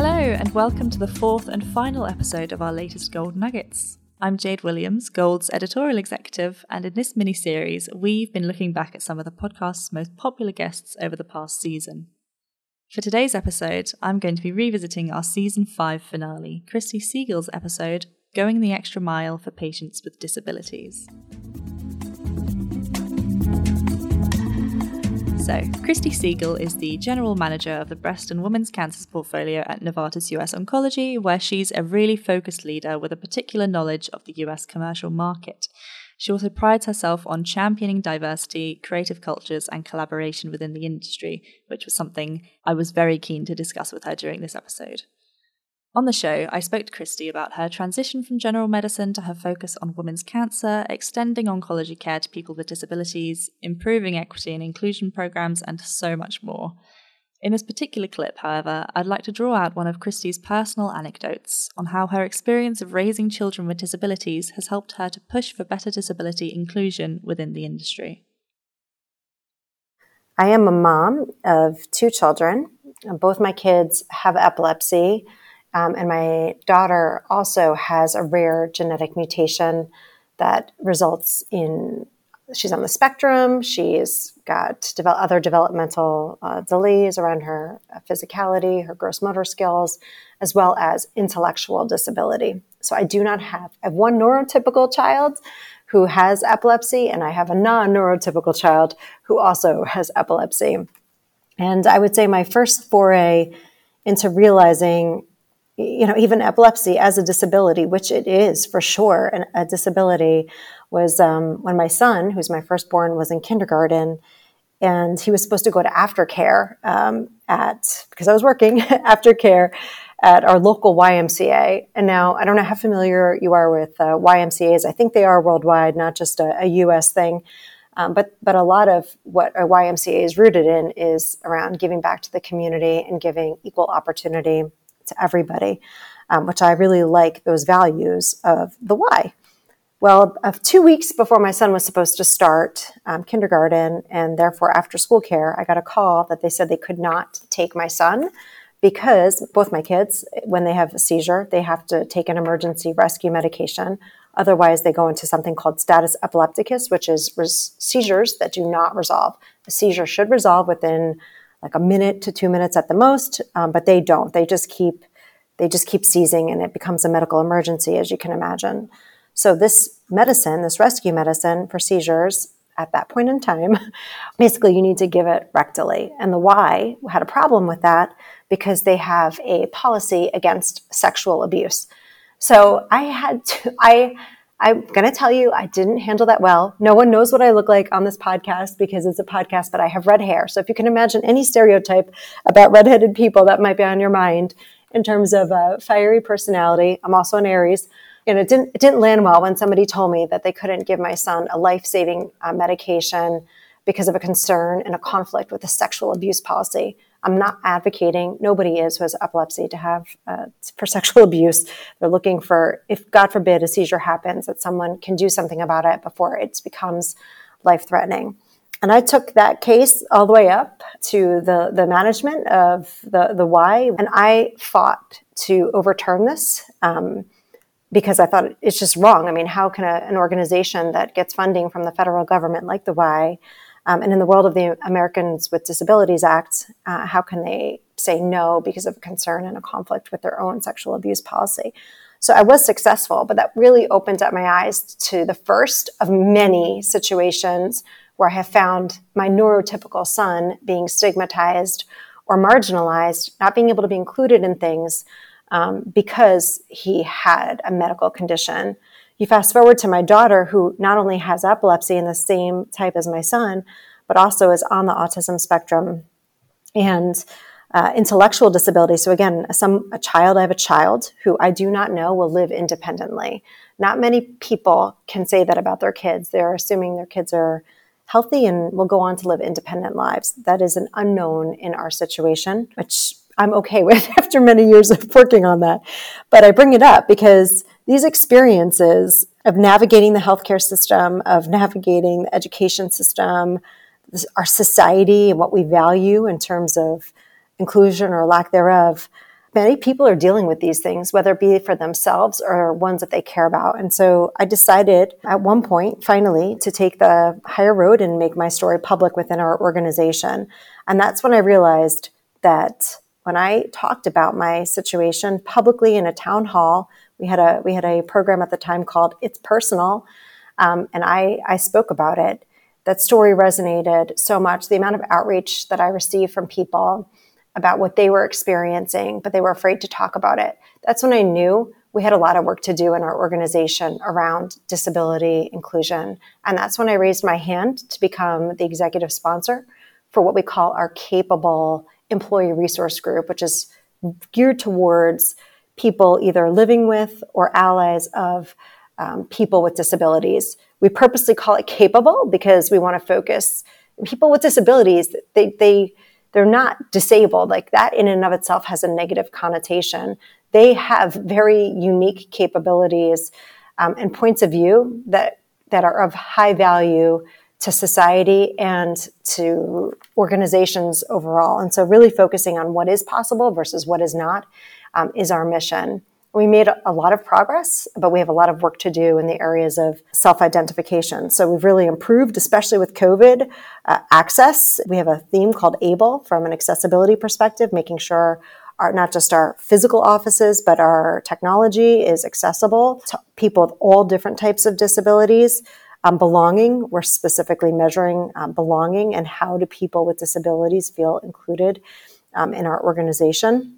Hello, and welcome to the fourth and final episode of our latest Gold Nuggets. I'm Jade Williams, Gold's editorial executive, and in this mini series, we've been looking back at some of the podcast's most popular guests over the past season. For today's episode, I'm going to be revisiting our season 5 finale, Christy Siegel's episode, Going the Extra Mile for Patients with Disabilities. So, Christy Siegel is the general manager of the breast and women's cancers portfolio at Novartis US Oncology, where she's a really focused leader with a particular knowledge of the US commercial market. She also prides herself on championing diversity, creative cultures, and collaboration within the industry, which was something I was very keen to discuss with her during this episode. On the show, I spoke to Christy about her transition from general medicine to her focus on women's cancer, extending oncology care to people with disabilities, improving equity and inclusion programs, and so much more. In this particular clip, however, I'd like to draw out one of Christy's personal anecdotes on how her experience of raising children with disabilities has helped her to push for better disability inclusion within the industry. I am a mom of two children. Both my kids have epilepsy. Um, and my daughter also has a rare genetic mutation that results in she's on the spectrum. She's got other developmental uh, delays around her physicality, her gross motor skills, as well as intellectual disability. So I do not have, I have one neurotypical child who has epilepsy, and I have a non neurotypical child who also has epilepsy. And I would say my first foray into realizing you know, even epilepsy as a disability, which it is for sure, an, a disability, was um, when my son, who's my firstborn, was in kindergarten, and he was supposed to go to aftercare um, at because I was working aftercare at our local YMCA. And now I don't know how familiar you are with uh, YMCA's. I think they are worldwide, not just a, a U.S. thing. Um, but but a lot of what a YMCA is rooted in is around giving back to the community and giving equal opportunity to everybody, um, which I really like those values of the why. Well, two weeks before my son was supposed to start um, kindergarten and therefore after school care, I got a call that they said they could not take my son because both my kids, when they have a seizure, they have to take an emergency rescue medication. Otherwise, they go into something called status epilepticus, which is res- seizures that do not resolve. A seizure should resolve within like a minute to two minutes at the most, um, but they don't. They just keep they just keep seizing, and it becomes a medical emergency, as you can imagine. So this medicine, this rescue medicine for seizures, at that point in time, basically you need to give it rectally. And the Y had a problem with that because they have a policy against sexual abuse. So I had to I I'm going to tell you, I didn't handle that well. No one knows what I look like on this podcast because it's a podcast, but I have red hair. So if you can imagine any stereotype about redheaded people that might be on your mind in terms of a fiery personality, I'm also an Aries. And it didn't, it didn't land well when somebody told me that they couldn't give my son a life saving uh, medication because of a concern and a conflict with the sexual abuse policy. I'm not advocating, nobody is who has epilepsy to have uh, for sexual abuse. They're looking for, if God forbid a seizure happens, that someone can do something about it before it becomes life threatening. And I took that case all the way up to the, the management of the, the Y, and I fought to overturn this. Um, because I thought it's just wrong. I mean, how can a, an organization that gets funding from the federal government like the Y um, and in the world of the Americans with Disabilities Act, uh, how can they say no because of a concern and a conflict with their own sexual abuse policy? So I was successful, but that really opened up my eyes to the first of many situations where I have found my neurotypical son being stigmatized or marginalized, not being able to be included in things um, because he had a medical condition you fast forward to my daughter, who not only has epilepsy in the same type as my son, but also is on the autism spectrum and uh, intellectual disability. So again, some a child. I have a child who I do not know will live independently. Not many people can say that about their kids. They're assuming their kids are healthy and will go on to live independent lives. That is an unknown in our situation, which I'm okay with after many years of working on that. But I bring it up because these experiences of navigating the healthcare system, of navigating the education system, our society and what we value in terms of inclusion or lack thereof, many people are dealing with these things, whether it be for themselves or ones that they care about. And so I decided at one point, finally, to take the higher road and make my story public within our organization. And that's when I realized that when I talked about my situation publicly in a town hall, we had a we had a program at the time called It's Personal, um, and I I spoke about it. That story resonated so much. The amount of outreach that I received from people about what they were experiencing, but they were afraid to talk about it. That's when I knew we had a lot of work to do in our organization around disability inclusion. And that's when I raised my hand to become the executive sponsor for what we call our capable employee resource group, which is geared towards people either living with or allies of um, people with disabilities. We purposely call it capable because we want to focus people with disabilities. They they they're not disabled. Like that in and of itself has a negative connotation. They have very unique capabilities um, and points of view that that are of high value to society and to organizations overall. And so, really focusing on what is possible versus what is not um, is our mission. We made a lot of progress, but we have a lot of work to do in the areas of self identification. So we've really improved, especially with COVID uh, access. We have a theme called ABLE from an accessibility perspective, making sure our, not just our physical offices, but our technology is accessible to people with all different types of disabilities. Um, belonging, we're specifically measuring um, belonging and how do people with disabilities feel included um, in our organization.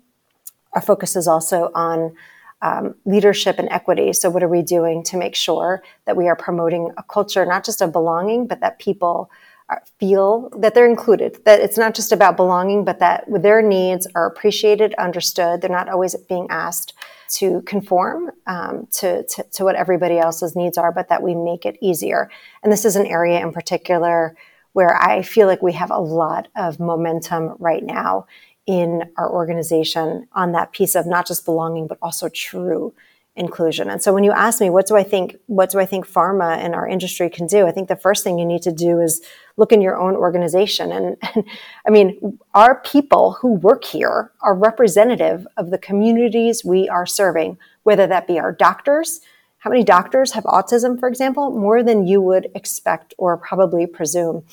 Our focus is also on um, leadership and equity. So, what are we doing to make sure that we are promoting a culture not just of belonging, but that people are, feel that they're included? That it's not just about belonging, but that their needs are appreciated, understood. They're not always being asked to conform um, to, to, to what everybody else's needs are, but that we make it easier. And this is an area in particular where I feel like we have a lot of momentum right now in our organization on that piece of not just belonging but also true inclusion. And so when you ask me what do I think what do I think pharma and our industry can do? I think the first thing you need to do is look in your own organization and, and I mean our people who work here are representative of the communities we are serving, whether that be our doctors, how many doctors have autism for example, more than you would expect or probably presume.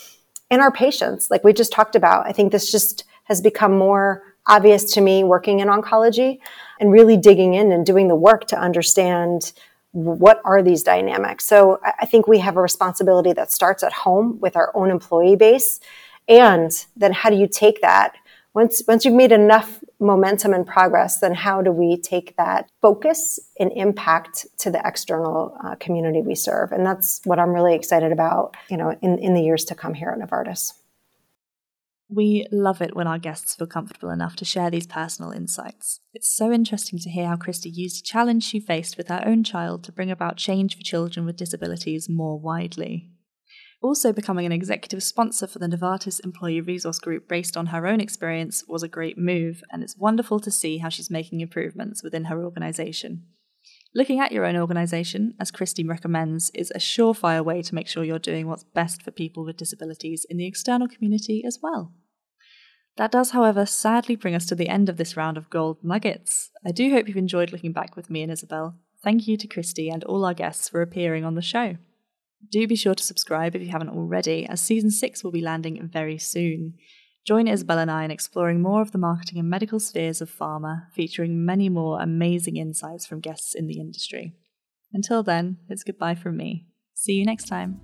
And our patients, like we just talked about, I think this just has become more obvious to me working in oncology and really digging in and doing the work to understand what are these dynamics. So I think we have a responsibility that starts at home with our own employee base. And then how do you take that? Once, once you've made enough momentum and progress, then how do we take that focus and impact to the external uh, community we serve? And that's what I'm really excited about, you know, in, in the years to come here at Novartis. We love it when our guests feel comfortable enough to share these personal insights. It's so interesting to hear how Christy used a challenge she faced with her own child to bring about change for children with disabilities more widely. Also, becoming an executive sponsor for the Novartis Employee Resource Group based on her own experience was a great move, and it's wonderful to see how she's making improvements within her organisation. Looking at your own organisation, as Christy recommends, is a surefire way to make sure you're doing what's best for people with disabilities in the external community as well. That does, however, sadly bring us to the end of this round of gold nuggets. I do hope you've enjoyed looking back with me and Isabel. Thank you to Christy and all our guests for appearing on the show. Do be sure to subscribe if you haven't already, as season 6 will be landing very soon. Join Isabel and I in exploring more of the marketing and medical spheres of pharma, featuring many more amazing insights from guests in the industry. Until then, it's goodbye from me. See you next time.